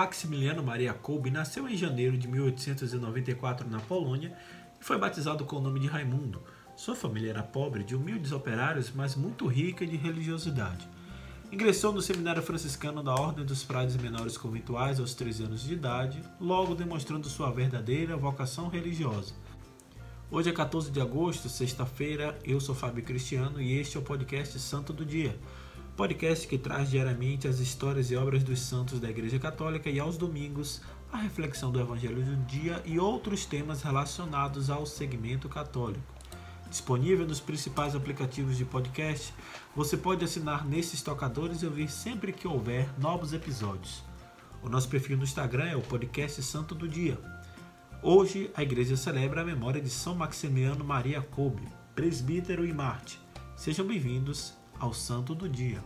Maximiliano Maria Kolbe nasceu em janeiro de 1894 na Polônia e foi batizado com o nome de Raimundo. Sua família era pobre, de humildes operários, mas muito rica de religiosidade. Ingressou no seminário franciscano da Ordem dos Frades Menores Conventuais aos 13 anos de idade, logo demonstrando sua verdadeira vocação religiosa. Hoje é 14 de agosto, sexta-feira, eu sou Fábio Cristiano e este é o podcast Santo do Dia podcast que traz diariamente as histórias e obras dos santos da Igreja Católica e aos domingos a reflexão do Evangelho do dia e outros temas relacionados ao segmento católico. Disponível nos principais aplicativos de podcast, você pode assinar nesses tocadores e ouvir sempre que houver novos episódios. O nosso perfil no Instagram é o podcast Santo do Dia. Hoje a igreja celebra a memória de São Maximiano Maria Kolbe, presbítero e Marte. Sejam bem-vindos ao Santo do Dia.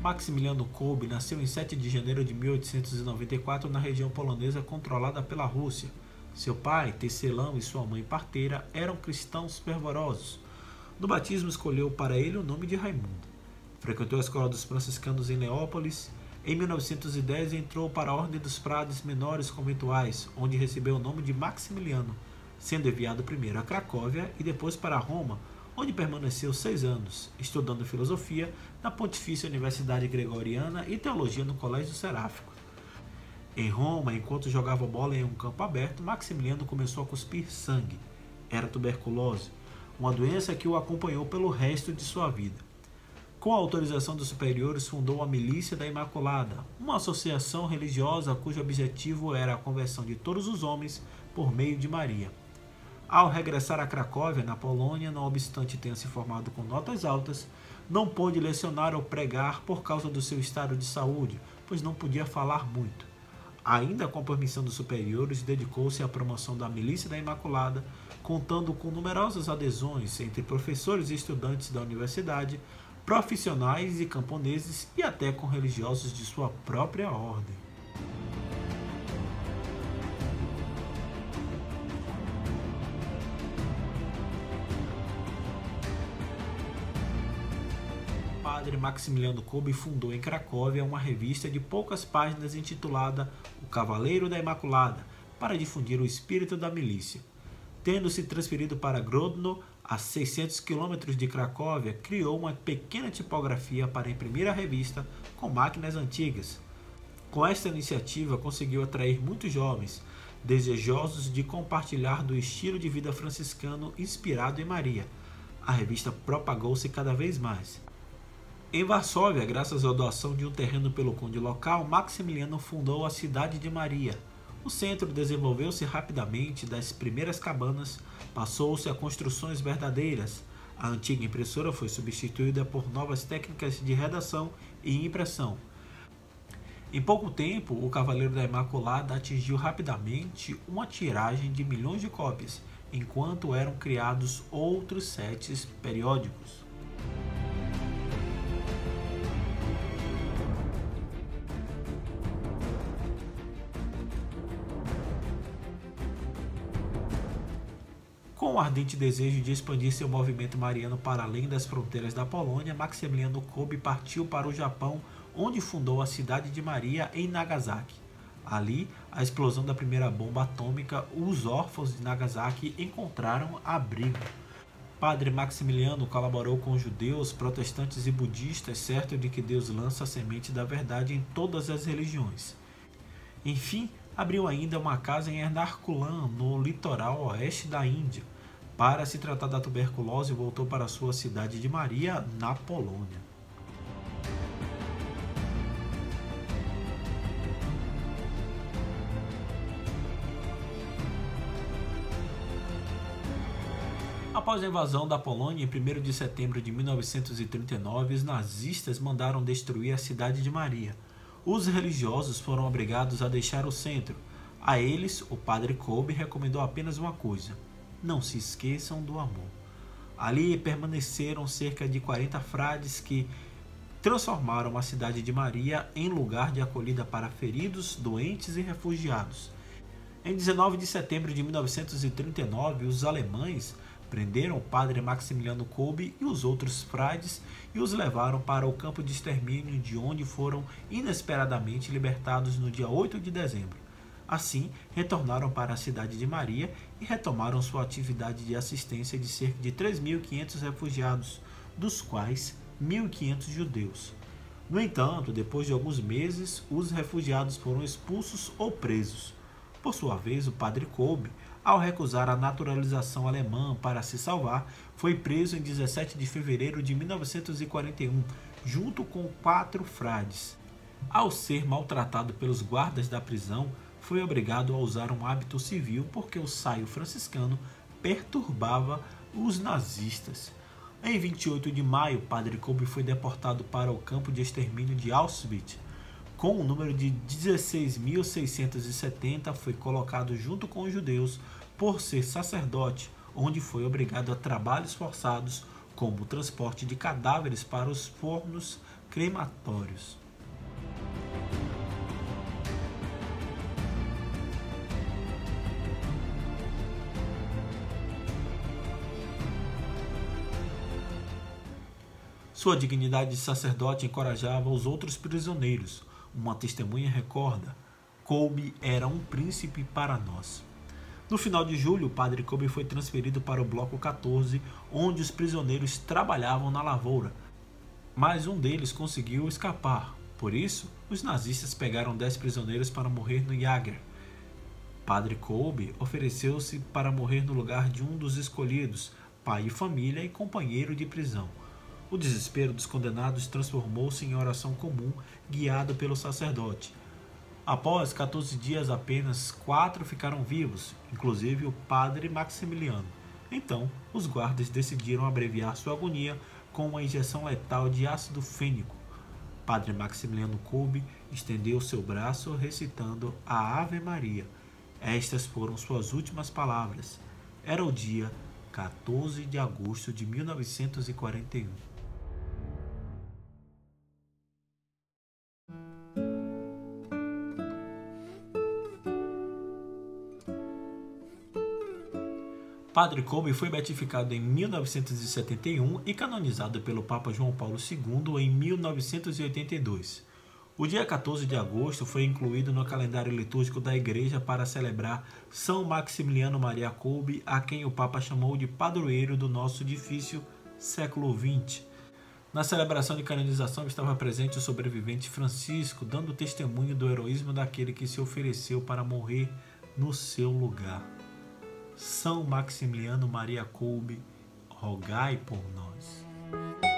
Maximiliano Kolbe nasceu em 7 de janeiro de 1894 na região polonesa controlada pela Rússia. Seu pai, Tecelão, e sua mãe Parteira eram cristãos fervorosos. No batismo escolheu para ele o nome de Raimundo. Frequentou a escola dos franciscanos em Leópolis em 1910 entrou para a Ordem dos Frades Menores Conventuais, onde recebeu o nome de Maximiliano, sendo enviado primeiro a Cracóvia e depois para Roma, onde permaneceu seis anos, estudando filosofia na Pontifícia Universidade Gregoriana e teologia no Colégio Seráfico. Em Roma, enquanto jogava bola em um campo aberto, Maximiliano começou a cuspir sangue. Era tuberculose, uma doença que o acompanhou pelo resto de sua vida. Com a autorização dos superiores, fundou a Milícia da Imaculada, uma associação religiosa cujo objetivo era a conversão de todos os homens por meio de Maria. Ao regressar a Cracóvia, na Polônia, não obstante tenha se formado com notas altas, não pôde lecionar ou pregar por causa do seu estado de saúde, pois não podia falar muito. Ainda com permissão dos superiores, dedicou-se à promoção da Milícia da Imaculada, contando com numerosas adesões entre professores e estudantes da universidade, profissionais e camponeses e até com religiosos de sua própria ordem. padre Maximiliano Kolbe fundou em Cracóvia uma revista de poucas páginas intitulada O Cavaleiro da Imaculada, para difundir o espírito da milícia. Tendo se transferido para Grodno, a 600 quilômetros de Cracóvia, criou uma pequena tipografia para imprimir a revista com máquinas antigas. Com esta iniciativa, conseguiu atrair muitos jovens, desejosos de compartilhar do estilo de vida franciscano inspirado em Maria. A revista propagou-se cada vez mais. Em Varsóvia, graças à doação de um terreno pelo conde local, Maximiliano fundou a Cidade de Maria, o centro desenvolveu-se rapidamente das primeiras cabanas, passou-se a construções verdadeiras. A antiga impressora foi substituída por novas técnicas de redação e impressão. Em pouco tempo, o Cavaleiro da Imaculada atingiu rapidamente uma tiragem de milhões de cópias, enquanto eram criados outros sets periódicos. Com o ardente desejo de expandir seu movimento mariano para além das fronteiras da Polônia, Maximiliano Kolbe partiu para o Japão, onde fundou a cidade de Maria em Nagasaki. Ali, a explosão da primeira bomba atômica, os órfãos de Nagasaki encontraram abrigo. Padre Maximiliano colaborou com judeus, protestantes e budistas, certo de que Deus lança a semente da verdade em todas as religiões. Enfim, abriu ainda uma casa em Ernakulam, no litoral oeste da Índia. Para se tratar da tuberculose, voltou para sua cidade de Maria, na Polônia. Após a invasão da Polônia em 1 de setembro de 1939, os nazistas mandaram destruir a cidade de Maria. Os religiosos foram obrigados a deixar o centro. A eles, o padre Kolbe recomendou apenas uma coisa: não se esqueçam do amor. Ali permaneceram cerca de 40 frades que transformaram a cidade de Maria em lugar de acolhida para feridos, doentes e refugiados. Em 19 de setembro de 1939, os alemães prenderam o padre Maximiliano Kolbe e os outros frades e os levaram para o campo de extermínio, de onde foram inesperadamente libertados no dia 8 de dezembro. Assim, retornaram para a cidade de Maria e retomaram sua atividade de assistência de cerca de 3.500 refugiados, dos quais 1.500 judeus. No entanto, depois de alguns meses, os refugiados foram expulsos ou presos. Por sua vez, o padre Kolbe ao recusar a naturalização alemã para se salvar, foi preso em 17 de fevereiro de 1941, junto com quatro frades. Ao ser maltratado pelos guardas da prisão, foi obrigado a usar um hábito civil porque o saio franciscano perturbava os nazistas. Em 28 de maio, Padre Kolbe foi deportado para o campo de extermínio de Auschwitz, com o número de 16.670, foi colocado junto com os judeus por ser sacerdote, onde foi obrigado a trabalhos forçados, como o transporte de cadáveres para os fornos crematórios. Sua dignidade de sacerdote encorajava os outros prisioneiros, uma testemunha recorda: Colby era um príncipe para nós. No final de julho, o padre Colby foi transferido para o bloco 14, onde os prisioneiros trabalhavam na lavoura, mas um deles conseguiu escapar. Por isso, os nazistas pegaram 10 prisioneiros para morrer no Jager. Padre Colby ofereceu-se para morrer no lugar de um dos escolhidos, pai e família e companheiro de prisão. O desespero dos condenados transformou-se em oração comum, guiado pelo sacerdote. Após 14 dias, apenas quatro ficaram vivos, inclusive o padre Maximiliano. Então, os guardas decidiram abreviar sua agonia com uma injeção letal de ácido fênico. Padre Maximiliano Kolbe estendeu seu braço recitando a Ave Maria. Estas foram suas últimas palavras. Era o dia 14 de agosto de 1941. Padre Kolbe foi beatificado em 1971 e canonizado pelo Papa João Paulo II em 1982. O dia 14 de agosto foi incluído no calendário litúrgico da Igreja para celebrar São Maximiliano Maria Kolbe, a quem o Papa chamou de padroeiro do nosso difícil século XX. Na celebração de canonização estava presente o sobrevivente Francisco, dando testemunho do heroísmo daquele que se ofereceu para morrer no seu lugar. São Maximiliano Maria Kolbe, rogai por nós.